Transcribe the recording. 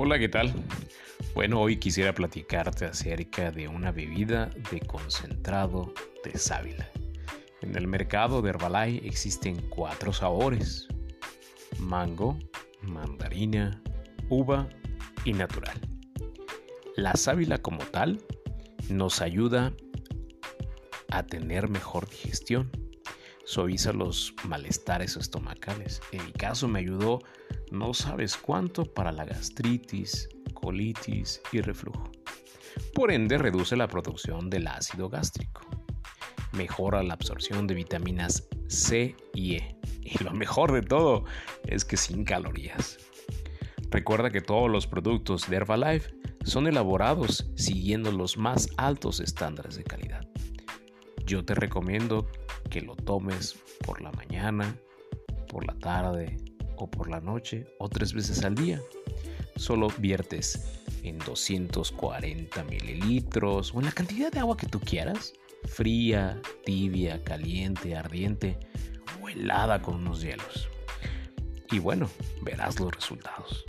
Hola, ¿qué tal? Bueno, hoy quisiera platicarte acerca de una bebida de concentrado de sábila. En el mercado de Herbalife existen cuatro sabores: mango, mandarina, uva y natural. La sábila como tal nos ayuda a tener mejor digestión, suaviza los malestares estomacales. En mi caso me ayudó no sabes cuánto para la gastritis, colitis y reflujo. Por ende, reduce la producción del ácido gástrico. Mejora la absorción de vitaminas C y E. Y lo mejor de todo es que sin calorías. Recuerda que todos los productos de Herbalife son elaborados siguiendo los más altos estándares de calidad. Yo te recomiendo que lo tomes por la mañana, por la tarde o por la noche o tres veces al día. Solo viertes en 240 mililitros o en la cantidad de agua que tú quieras. Fría, tibia, caliente, ardiente o helada con unos hielos. Y bueno, verás los resultados.